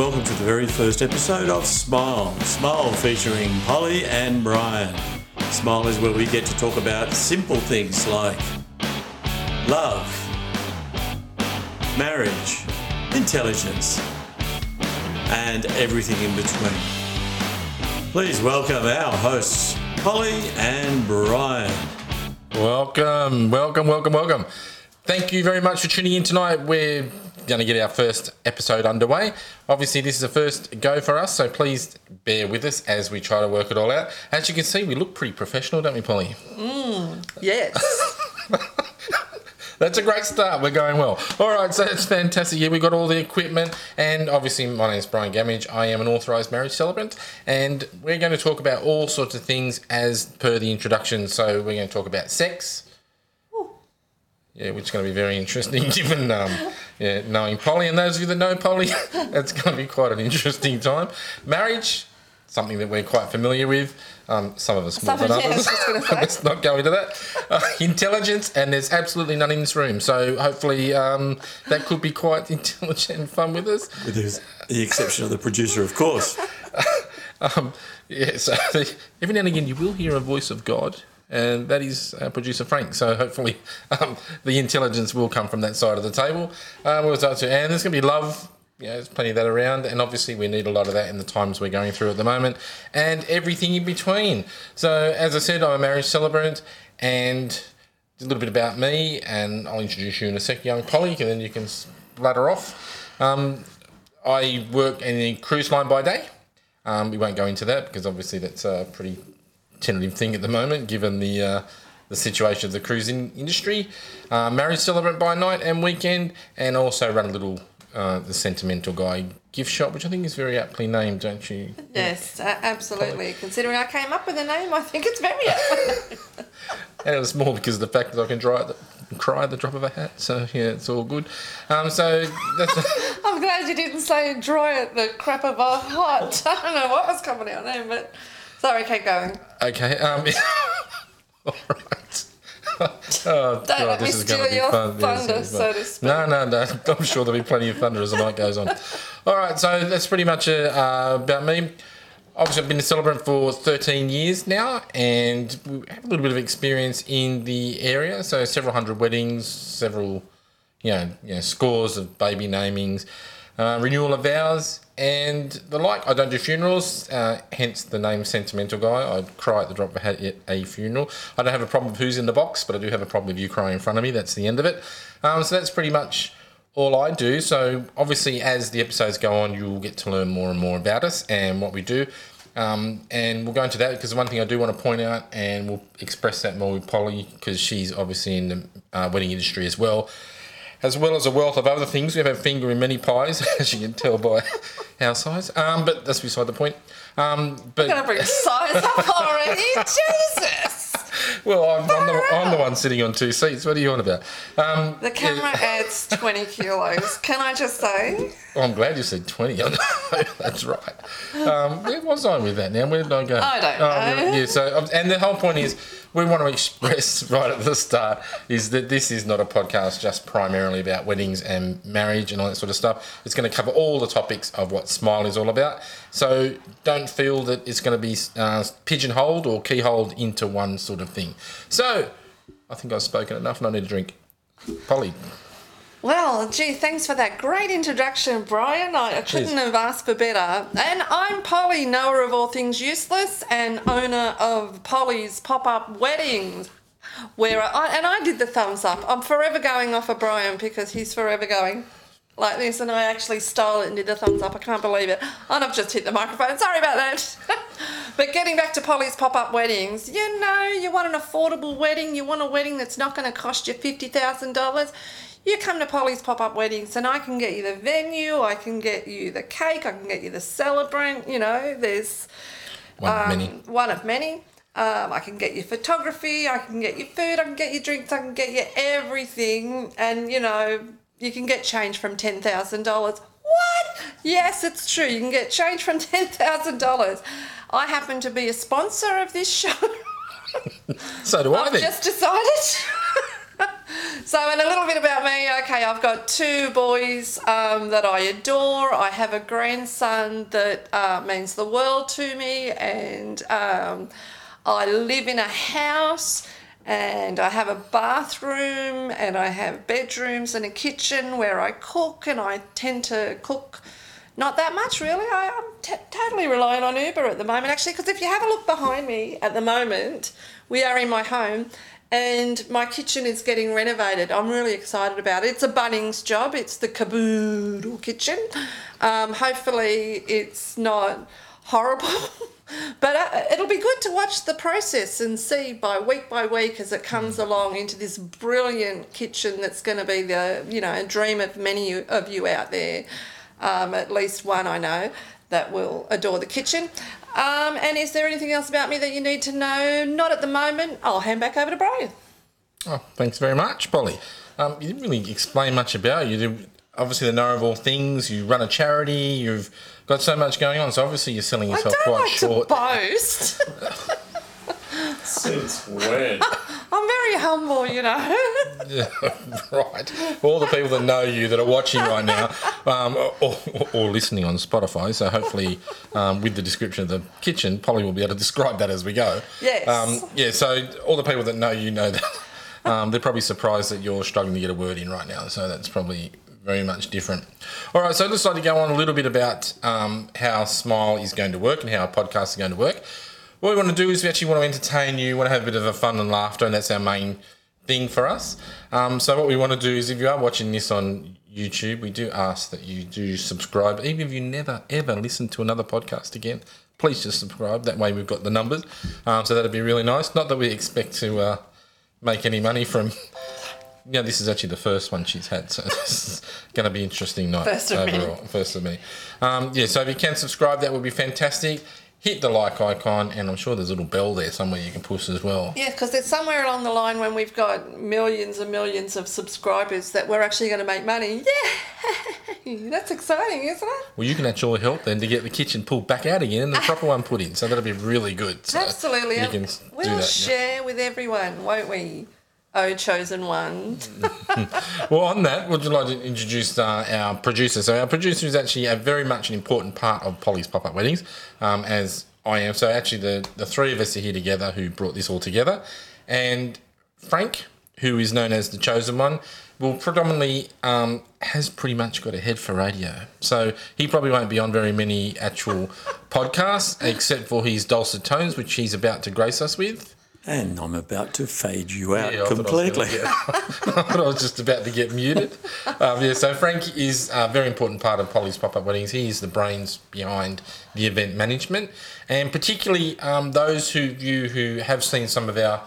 welcome to the very first episode of Smile. Smile featuring Polly and Brian. Smile is where we get to talk about simple things like love, marriage, intelligence, and everything in between. Please welcome our hosts, Polly and Brian. Welcome, welcome, welcome, welcome. Thank you very much for tuning in tonight. We're going to get our first episode underway. Obviously, this is the first go for us, so please bear with us as we try to work it all out. As you can see, we look pretty professional, don't we, Polly? Mm, yes. That's a great start. We're going well. All right, so it's fantastic. Yeah, we've got all the equipment, and obviously, my name is Brian Gamage. I am an authorised marriage celebrant, and we're going to talk about all sorts of things as per the introduction. So, we're going to talk about sex. Yeah, which is going to be very interesting, given um, yeah, knowing Polly. And those of you that know Polly, it's going to be quite an interesting time. Marriage, something that we're quite familiar with. Um, some of us more Some- than yeah, others. was just gonna. Let's not go into that. Uh, intelligence, and there's absolutely none in this room. So hopefully um, that could be quite intelligent and fun with us. With the- the exception of the producer, of course. Um, yeah, so every now and again you will hear a voice of God, and that is uh, producer Frank. So hopefully um, the intelligence will come from that side of the table. Um, we'll start to, and there's going to be love. Yeah, there's plenty of that around, and obviously we need a lot of that in the times we're going through at the moment, and everything in between. So, as I said, I'm a marriage celebrant, and a little bit about me, and I'll introduce you in a sec, young Polly, and then you can bladder off. Um, I work in a cruise line by day. Um, we won't go into that because obviously that's a pretty tentative thing at the moment, given the uh, the situation of the cruising industry. Uh, marriage celebrant by night and weekend, and also run a little uh, the sentimental guy gift shop, which I think is very aptly named, don't you? yes, a- absolutely. Considering I came up with a name, I think it's very apt. And it was more because of the fact that I can dry the, cry at the drop of a hat. So yeah, it's all good. Um, so that's. I'm glad you didn't say dry at the crap of a hot. I don't know what was coming out there, but sorry, keep going. Okay. Um, all right. oh, Don't let me this is going to steal be your fun. Yes, thunder, fun. so to speak. No, no, no. I'm sure there'll be plenty of thunder as the night goes on. All right, so that's pretty much uh, uh, about me. Obviously, I've been a celebrant for 13 years now, and we have a little bit of experience in the area. So, several hundred weddings, several, you know, you know scores of baby namings, uh, renewal of vows, and the like. I don't do funerals, uh, hence the name Sentimental Guy. I cry at the drop of a hat at a funeral. I don't have a problem with who's in the box, but I do have a problem with you crying in front of me. That's the end of it. Um, so, that's pretty much all I do. So obviously, as the episodes go on, you'll get to learn more and more about us and what we do. Um, and we'll go into that because one thing I do want to point out, and we'll express that more with Polly because she's obviously in the uh, wedding industry as well, as well as a wealth of other things. We have a finger in many pies, as you can tell by our size. Um, but that's beside the point. Um, but I'm gonna bring size up already. Jesus. well, I'm, I'm, the, I'm the one sitting on two seats. What are you on about? Um, The camera adds 20 kilos. Can I just say? Oh, I'm glad you said 20. That's right. Um, where was I with that now? Where did I go? I don't Oh, know. Yeah, so, um, and the whole point is we want to express right at the start is that this is not a podcast just primarily about weddings and marriage and all that sort of stuff. It's going to cover all the topics of what Smile is all about. So don't feel that it's going to be uh, pigeonholed or keyholed into one sort of thing. So I think I've spoken enough and I need a drink. Polly. Well, gee, thanks for that great introduction, Brian. I, I couldn't have asked for better. And I'm Polly, knower of all things useless and owner of Polly's Pop Up Weddings. Where I, and I did the thumbs up. I'm forever going off of Brian because he's forever going like this, and I actually stole it and did the thumbs up. I can't believe it. And I've just hit the microphone. Sorry about that. but getting back to Polly's pop up weddings, you know, you want an affordable wedding, you want a wedding that's not going to cost you $50,000. You come to Polly's pop up weddings, and I can get you the venue, I can get you the cake, I can get you the celebrant. You know, there's One of um, many. One of many. Um, I can get you photography, I can get you food, I can get you drinks, I can get you everything. And, you know, you can get change from $10,000. What? Yes, it's true. You can get change from $10,000. I happen to be a sponsor of this show. So do I I've then. just decided. So, and a little bit about me. Okay, I've got two boys um, that I adore. I have a grandson that uh, means the world to me, and um, I live in a house. And I have a bathroom, and I have bedrooms and a kitchen where I cook, and I tend to cook not that much, really. I, I'm t- totally relying on Uber at the moment, actually, because if you have a look behind me at the moment, we are in my home and my kitchen is getting renovated. I'm really excited about it. It's a Bunnings job, it's the Kaboodle kitchen. Um, hopefully, it's not horrible. But uh, it'll be good to watch the process and see by week by week as it comes along into this brilliant kitchen that's going to be the you know a dream of many of you out there um, at least one I know that will adore the kitchen. Um, and is there anything else about me that you need to know? Not at the moment. I'll hand back over to Brian. Oh, thanks very much, Polly. Um, you didn't really explain much about you. You obviously the know of all things. You run a charity. You've got so much going on. So obviously you're selling yourself I yourself don't quite like short. to boast. Since when? I'm very humble, you know. Yeah, right. All the people that know you that are watching right now, um, or, or listening on Spotify, so hopefully um, with the description of the kitchen, Polly will be able to describe that as we go. Yes. Um, yeah. So all the people that know you know that. Um, they're probably surprised that you're struggling to get a word in right now. So that's probably very much different. All right. So I'd just like to go on a little bit about um, how Smile is going to work and how our podcast is going to work. What we want to do is we actually want to entertain you, want to have a bit of a fun and laughter, and that's our main thing for us. Um, so what we want to do is, if you are watching this on YouTube, we do ask that you do subscribe. Even if you never ever listen to another podcast again, please just subscribe. That way we've got the numbers. Um, so that'd be really nice. Not that we expect to uh, make any money from. Yeah, this is actually the first one she's had, so this is going to be interesting night First many. overall. First of many. Um, yeah, so if you can subscribe, that would be fantastic. Hit the like icon, and I'm sure there's a little bell there somewhere you can push as well. Yeah, because there's somewhere along the line when we've got millions and millions of subscribers that we're actually going to make money. Yeah, that's exciting, isn't it? Well, you can actually help then to get the kitchen pulled back out again and the proper one put in. So that'll be really good. So Absolutely. You can we'll do that. yeah. share with everyone, won't we? Oh, chosen one. Well, on that, would you like to introduce uh, our producer? So our producer is actually a very much an important part of Polly's Pop Up Weddings, um, as I am. So actually, the the three of us are here together who brought this all together, and Frank, who is known as the chosen one, will predominantly um, has pretty much got a head for radio. So he probably won't be on very many actual podcasts, except for his dulcet tones, which he's about to grace us with. And I'm about to fade you out Yeah, I thought I completely. I I was just about to get muted. Um, yeah, so Frank is a very important part of Polly's Pop Up Weddings. He is the brains behind the event management, and particularly um, those who you who have seen some of our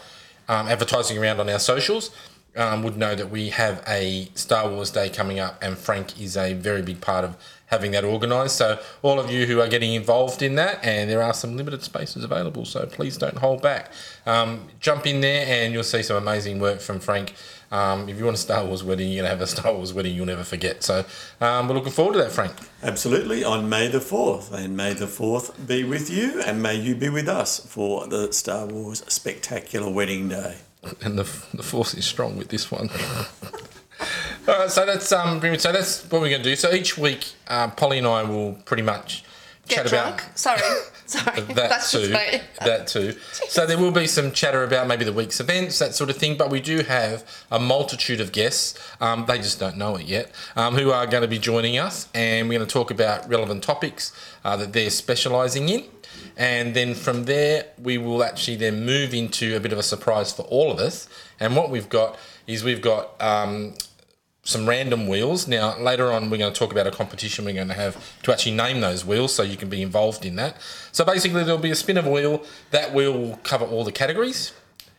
um, advertising around on our socials. Um, would know that we have a Star Wars Day coming up, and Frank is a very big part of having that organised. So, all of you who are getting involved in that, and there are some limited spaces available, so please don't hold back. Um, jump in there, and you'll see some amazing work from Frank. Um, if you want a Star Wars wedding, you're going to have a Star Wars wedding you'll never forget. So, um, we're looking forward to that, Frank. Absolutely, on May the 4th. And may the 4th be with you, and may you be with us for the Star Wars Spectacular Wedding Day. and the, the force is strong with this one. All right, so that's um, so that's what we're going to do. So each week, uh, Polly and I will pretty much Get chat drunk. about Sorry. Sorry. that That's just too. me. That too. So there will be some chatter about maybe the week's events, that sort of thing. But we do have a multitude of guests. Um, they just don't know it yet. Um, who are going to be joining us, and we're going to talk about relevant topics uh, that they're specialising in. And then from there, we will actually then move into a bit of a surprise for all of us. And what we've got is we've got um, some random wheels. Now, later on, we're going to talk about a competition we're going to have to actually name those wheels so you can be involved in that. So basically, there'll be a spin of a wheel. That wheel will cover all the categories.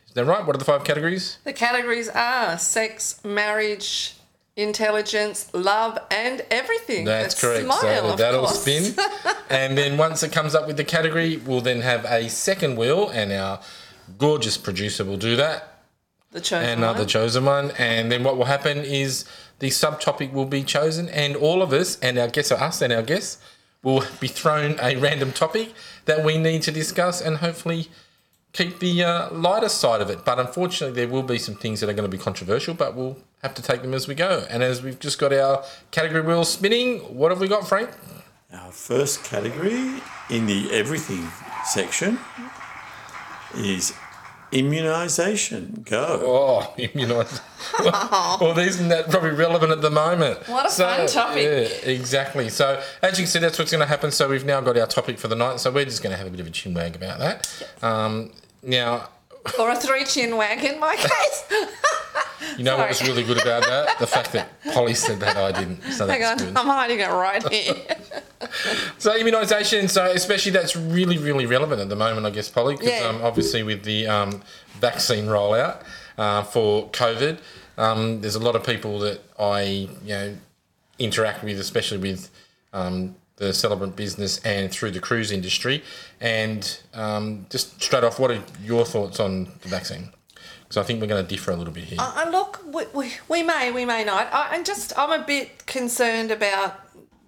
Is that right? What are the five categories? The categories are sex, marriage, intelligence, love, and everything. That's And correct. Smile, so that'll course. spin. and then once it comes up with the category, we'll then have a second wheel, and our gorgeous producer will do that. The chosen and uh, one. the chosen one. And then what will happen is the subtopic will be chosen, and all of us, and our guests, or us and our guests, will be thrown a random topic that we need to discuss and hopefully keep the uh, lighter side of it. But unfortunately, there will be some things that are going to be controversial, but we'll have to take them as we go. And as we've just got our category wheel spinning, what have we got, Frank? Our first category in the everything section is immunisation. Go. Oh, immunised. well, isn't that probably relevant at the moment? What a fun topic. Yeah, exactly. So, as you can see, that's what's going to happen. So, we've now got our topic for the night. So, we're just going to have a bit of a chin wag about that. Um, now, Or a three chin wag in my case. you know what was really good about that? The fact that Polly said that I didn't. So, Hang on, good. I'm hiding it right here. So immunisation, so especially that's really, really relevant at the moment, I guess, Polly, because Yeah. um, obviously with the um, vaccine rollout uh, for COVID, um, there's a lot of people that I, you know, interact with, especially with um, the celebrant business and through the cruise industry. And um, just straight off, what are your thoughts on the vaccine? Because I think we're going to differ a little bit here. Uh, look, we, we, we may, we may not. I, I'm just, I'm a bit concerned about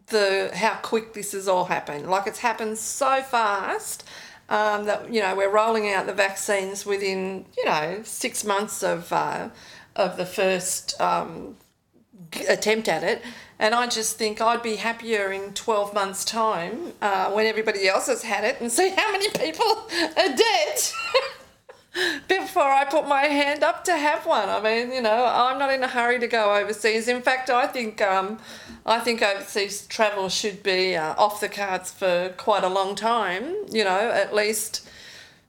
the how quick this has all happened. Like it's happened so fast um, that you know we're rolling out the vaccines within you know six months of uh, of the first um, attempt at it. And I just think I'd be happier in 12 months' time uh, when everybody else has had it and see how many people are dead before I put my hand up to have one. I mean, you know, I'm not in a hurry to go overseas. In fact, I think um, I think overseas travel should be uh, off the cards for quite a long time. You know, at least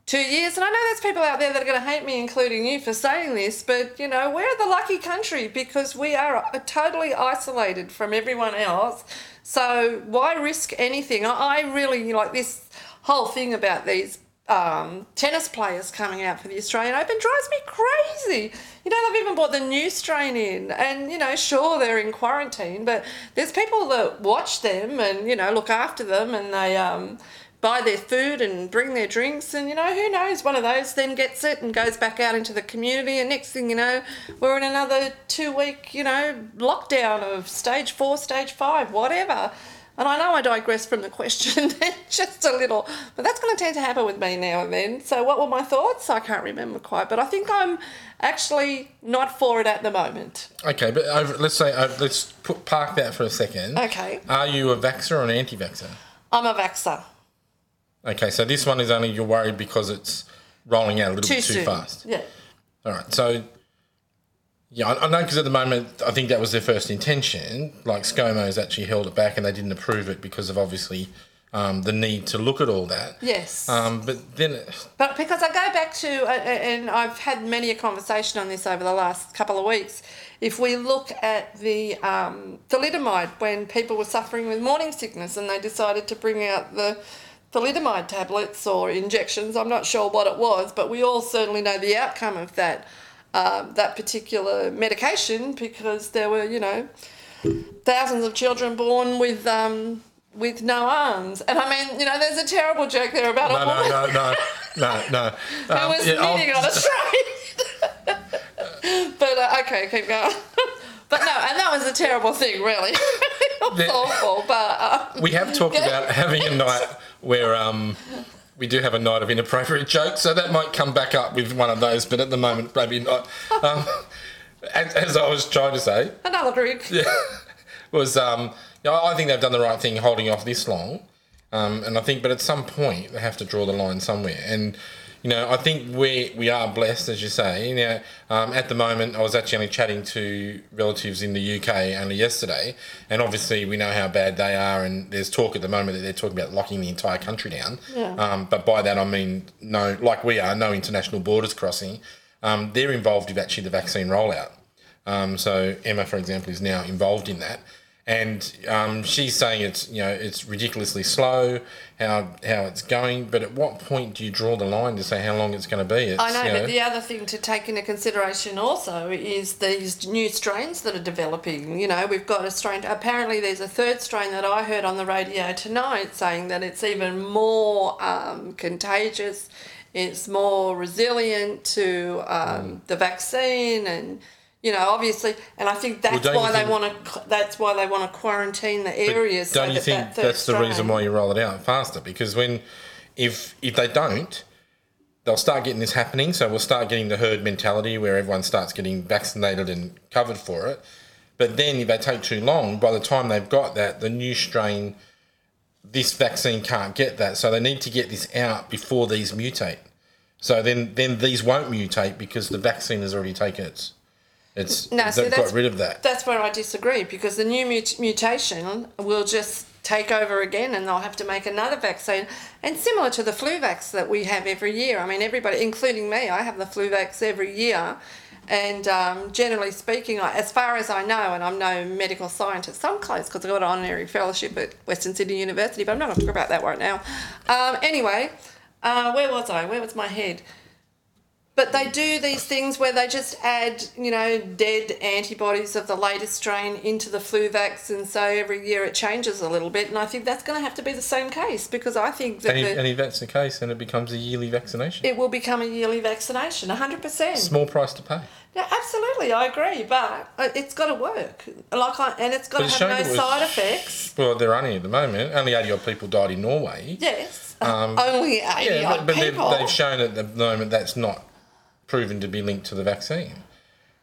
two years. And I know there's people out there that are going to hate me, including you, for saying this, but you know, we're the lucky country because we are uh, totally isolated from everyone else. So why risk anything? I I really like this whole thing about these um, tennis players coming out for the Australian Open drives me crazy. You know, they've even brought the new strain in, and you know, sure they're in quarantine, but there's people that watch them and you know look after them, and they um, buy their food and bring their drinks, and you know, who knows, one of those then gets it and goes back out into the community, and next thing you know, we're in another two week, you know, lockdown of stage four, stage five, whatever. And I know I digress from the question just a little, but that's going to tend to happen with me now and then. So, what were my thoughts? I can't remember quite, but I think I'm actually not for it at the moment. Okay, but over, let's say, uh, let's put, park that for a second. Okay. Are you a vaxxer or an anti-vaxer? I'm a vaxer. Okay, so this one is only you're worried because it's rolling out a little Too bit too soon. fast. Yeah. All right, so yeah, I, I know because at the moment I think that was their first intention. Like ScoMo's actually held it back and they didn't approve it because of obviously um, the need to look at all that. Yes. Um, but then, But because I go back to, uh, and I've had many a conversation on this over the last couple of weeks. If we look at the um, thalidomide, when people were suffering with morning sickness and they decided to bring out the thalidomide tablets or injections, I'm not sure what it was, but we all certainly know the outcome of that um, that particular medication because there were, you know, thousands of children born with um, with no arms. And I mean, you know, there's a terrible joke there about no, a no, woman no, no, no, no. who Um, was yeah, I'll- knitting on a train. but uh, okay, keep going. but no, and that was a terrible thing, really. it was The- awful, but uh, we have talked about having a night where um, we do have a night of inappropriate jokes, so that might come back up with one of those. But at the moment, maybe not. Um, as, as I was trying to say, another drink. Yeah, was um, you know, I think they've done the right thing holding off this long, um, and I think, but at some point they have to draw the line somewhere, and you know, I think we we are blessed, as you say. Now, um, at the moment, I was actually only chatting to relatives in the UK only yesterday, and obviously we know how bad they are, and there's talk at the moment that they're talking about locking the entire country down. Yeah. Um, but by that I mean no, like we are, no international borders crossing. Um, they're involved with actually the vaccine rollout. Um, so Emma, for example, is now involved in that, and um, she's saying it's you know it's ridiculously slow how how it's going. But at what point do you draw the line to say how long it's going to be? It's, I know, you but the other thing to take into consideration also is these new strains that are developing. You know, we've got a strain. Apparently, there's a third strain that I heard on the radio tonight saying that it's even more um, contagious. It's more resilient to um, the vaccine, and you know, obviously, and I think that's you why they want to. That's why they want to quarantine the areas. don't you that think that that's the reason why you roll it out faster? Because when if if they don't, they'll start getting this happening. So we'll start getting the herd mentality where everyone starts getting vaccinated and covered for it. But then if they take too long, by the time they've got that, the new strain, this vaccine can't get that. So they need to get this out before these mutate. So then, then these won't mutate because the vaccine has already taken its. It's No, that's- got rid of that. That's where I disagree because the new mut- mutation will just take over again and they'll have to make another vaccine. And similar to the flu vax that we have every year, I mean, everybody, including me, I have the flu vax every year. And um, generally speaking, I, as far as I know, and I'm no medical scientist, I'm close because I got an honorary fellowship at Western Sydney University, but I'm not going to talk about that right now. Um, anyway, uh, where was I? Where was my head? But they do these things where they just add, you know, dead antibodies of the latest strain into the flu and so every year it changes a little bit. And I think that's going to have to be the same case because I think that And if, the, and if that's the case, then it becomes a yearly vaccination. it will become a yearly vaccination, 100%. Small price to pay. Yeah, absolutely, I agree, but uh, it's got to work. Like, I, and it's got But to have no was- side effects. Well, they're only at the moment. Only 80 odd people died in Norway. Yes, only 80 Um, Yeah, odd but, but they've, they've shown at the moment that's not proven to be linked to the vaccine.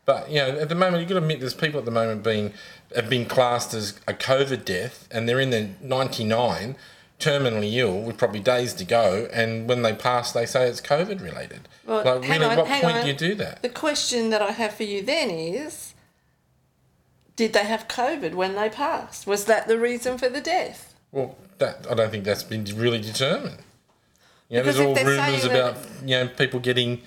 But you know, at the moment, you've got to admit there's people at the moment being have been classed as a COVID death, and they're in their 99, terminally ill with probably days to go, and when they pass, they say it's COVID related. Well, like, really, on, what point on. do you do that? The question that I have for you then is Did they have COVID when they passed? Was that the reason for the death? Well, that I don't think that's been really determined. You know, Because there's all rumours about you know people getting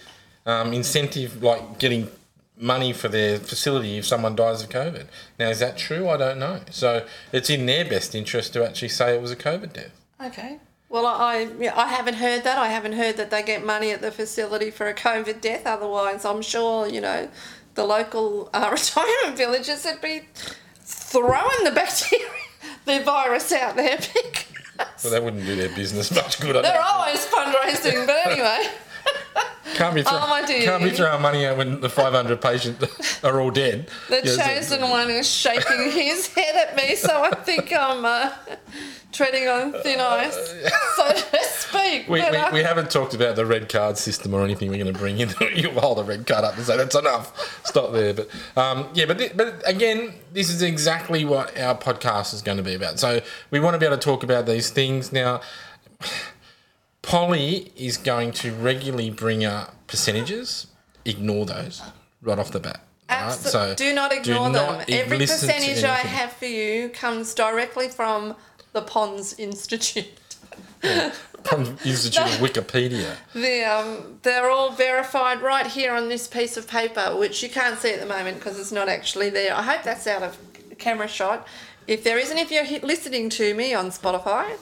um, incentive, like getting money for their facility if someone dies of COVID. Now, is that true? I don't know. So it's in their best interest to actually say it was a COVID death. Okay. Well, I I haven't heard that. I haven't heard that they get money at the facility for a COVID death. Otherwise, I'm sure you know the local uh, retirement villages would be throwing the bacteria, the virus out there. Because Well, that wouldn't do their business much good. I they're always fundraising. But anyway, Can't be, throw- Oh, can't be throwing money out when the 500 patients are all dead. the chosen one is shaking his head at me, so I think I'm uh, treading on thin ice, so to speak. We, we, uh, we haven't talked about the red card system or anything we're going to bring in. you hold a red card up and say that's enough. Stop there. But um, yeah, but th- but again, this is exactly what our podcast is going to be about. So we want to be able to talk about these things now. Polly is going to regularly bring up percentages. Ignore those right off the bat. alright? Abso- So do not ignore them. not Every percentage I have for you comes directly from the Pons Institute. from Institute of Wikipedia. The, um, they're all verified right here on this piece of paper, which you can't see at the moment because it's not actually there. I hope that's out of camera shot. If there isn't, if you're listening to me on Spotify,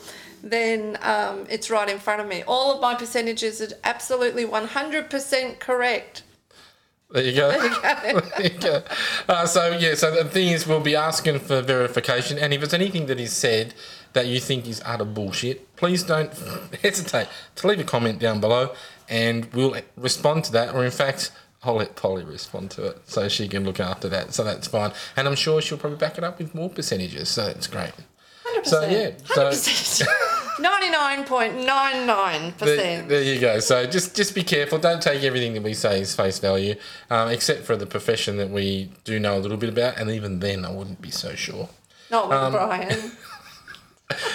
then um, it's right in front of me. All of my percentages are absolutely 100% correct. There you go. There you go. Uh, so yeah, so the thing is, we'll be asking for verification, and if it's anything that is said that you think is utter bullshit, please don't hesitate to leave a comment down below, and we'll respond to that. Or in fact, I'll let Polly respond to it, so she can look after that. So that's fine, and I'm sure she'll probably back it up with more percentages. So that's great. 100%. So, yeah, so- 100%. 99.99%. There, there you go. So just just be careful. Don't take everything that we say as face value, um, except for the profession that we do know a little bit about, and even then, I wouldn't be so sure. Not Um, with Brian.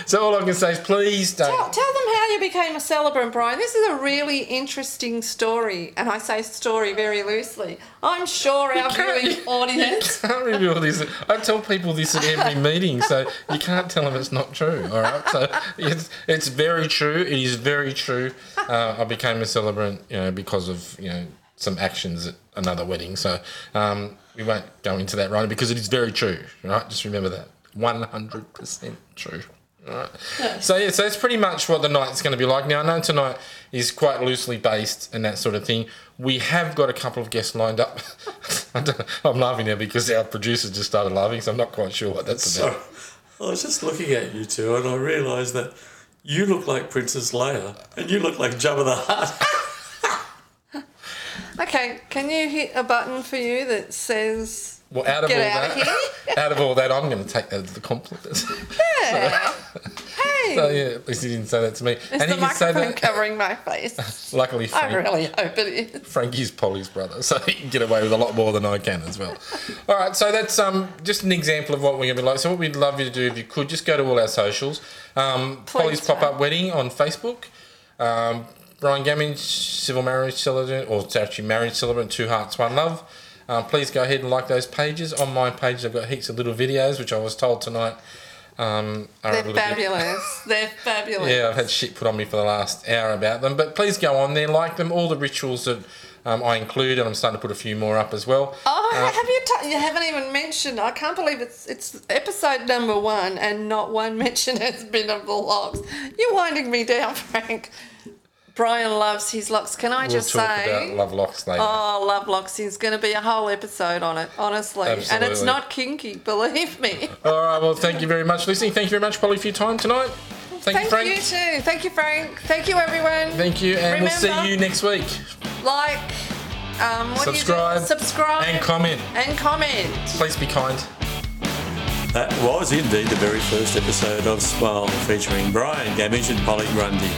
So all I can say is please don't. tell them how you became a celebrant, Brian. This is a really interesting story, and I say story very loosely. I'm sure our viewing audience. can't reveal this. I tell people this at every meeting, so you can't tell them it's not true. All right, so it's it's very true. It is very true. Uh, I became a celebrant, you know, because of you know some actions at another wedding. So um, we won't go into that right now because it is very true. Right, just remember that one hundred percent true. Right. So yeah, so that's pretty much what the night's going to be like. Now I know tonight is quite loosely based and that sort of thing. We have got a couple of guests lined up. I'm laughing now because our producer just started laughing, so I'm not quite sure what that's about. So I was just looking at you two and I realised that you look like Princess Leia and you look like Jabba the Hutt. Okay, can you hit a button for you that says Well, out of Get all out of that, out of all that, I'm going to take that as the compliment. "Hey. So, yeah, at least he didn't say that to me. Is and the he can say microphone that. covering my face? Luckily, I Frank, really hope it is. Frankie's Polly's brother, so he can get away with a lot more than I can as well. All right, so that's um just an example of what we're gonna be like. So what we'd love you to do, if you could, just go to all our socials. Um, Polly's. Pop Up Wedding on Facebook. Um, Brian Gammage, Civil Marriage Celebrant, or it's actually Marriage Celebrant, Two Hearts, One Love. Um, please go ahead and like those pages. On my page, I've got heaps of little videos, which I was told tonight um, are They're fabulous. They're fabulous. yeah, I've had shit put on me for the last hour about them, but please go on there, like them. All the rituals that um, I include, and I'm starting to put a few more up as well. Oh, Uh, have you? T- you haven't even mentioned. I can't believe it's it's episode number one, and not one mention has been of the locks. You're winding me down, Frank. Brian loves his locks. Can I we'll just talk say? about love locks later. Oh, Love Locks is going to be a whole episode on it, honestly. Absolutely. And it's not kinky, believe me. All right, well, thank you very much for listening. Thank you very much, Polly, for your time tonight. Thank, you, Frank. you too. Thank you, Frank. Thank you, everyone. Thank you, and we'll Remember- see you next week. like, um, what Subscribe do you do? Subscribe and comment. And comment. Please be kind. That was indeed the very first episode of Smile featuring Brian Gamage and Polly Grundy.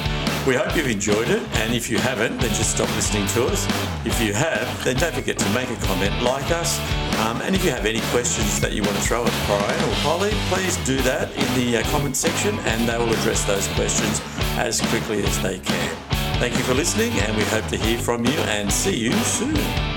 We hope you've enjoyed it, and if you haven't, then just stop listening to us. If you have, then don't forget to make a comment, like us, um, and if you have any questions that you want to throw at Brian or Polly, please do that in the uh, comment section, and they will address those questions as quickly as they can. Thank you for listening, and we hope to hear from you and see you soon.